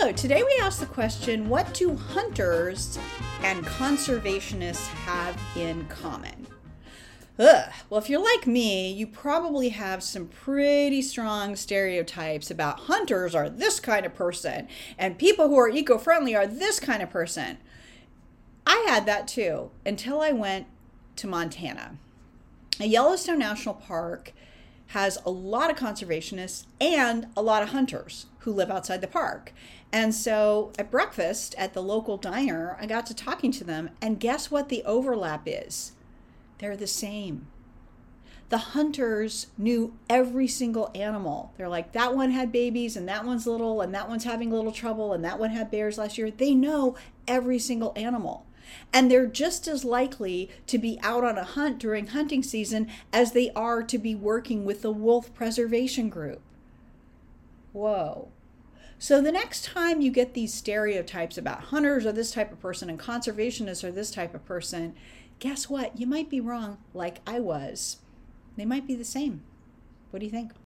Hello, today we ask the question what do hunters and conservationists have in common? Ugh. Well, if you're like me, you probably have some pretty strong stereotypes about hunters are this kind of person and people who are eco friendly are this kind of person. I had that too until I went to Montana. Yellowstone National Park has a lot of conservationists and a lot of hunters who live outside the park. And so at breakfast at the local diner, I got to talking to them, and guess what the overlap is? They're the same. The hunters knew every single animal. They're like, that one had babies, and that one's little, and that one's having a little trouble, and that one had bears last year. They know every single animal. And they're just as likely to be out on a hunt during hunting season as they are to be working with the wolf preservation group. Whoa. So the next time you get these stereotypes about hunters are this type of person and conservationists are this type of person, guess what? You might be wrong, like I was. They might be the same. What do you think?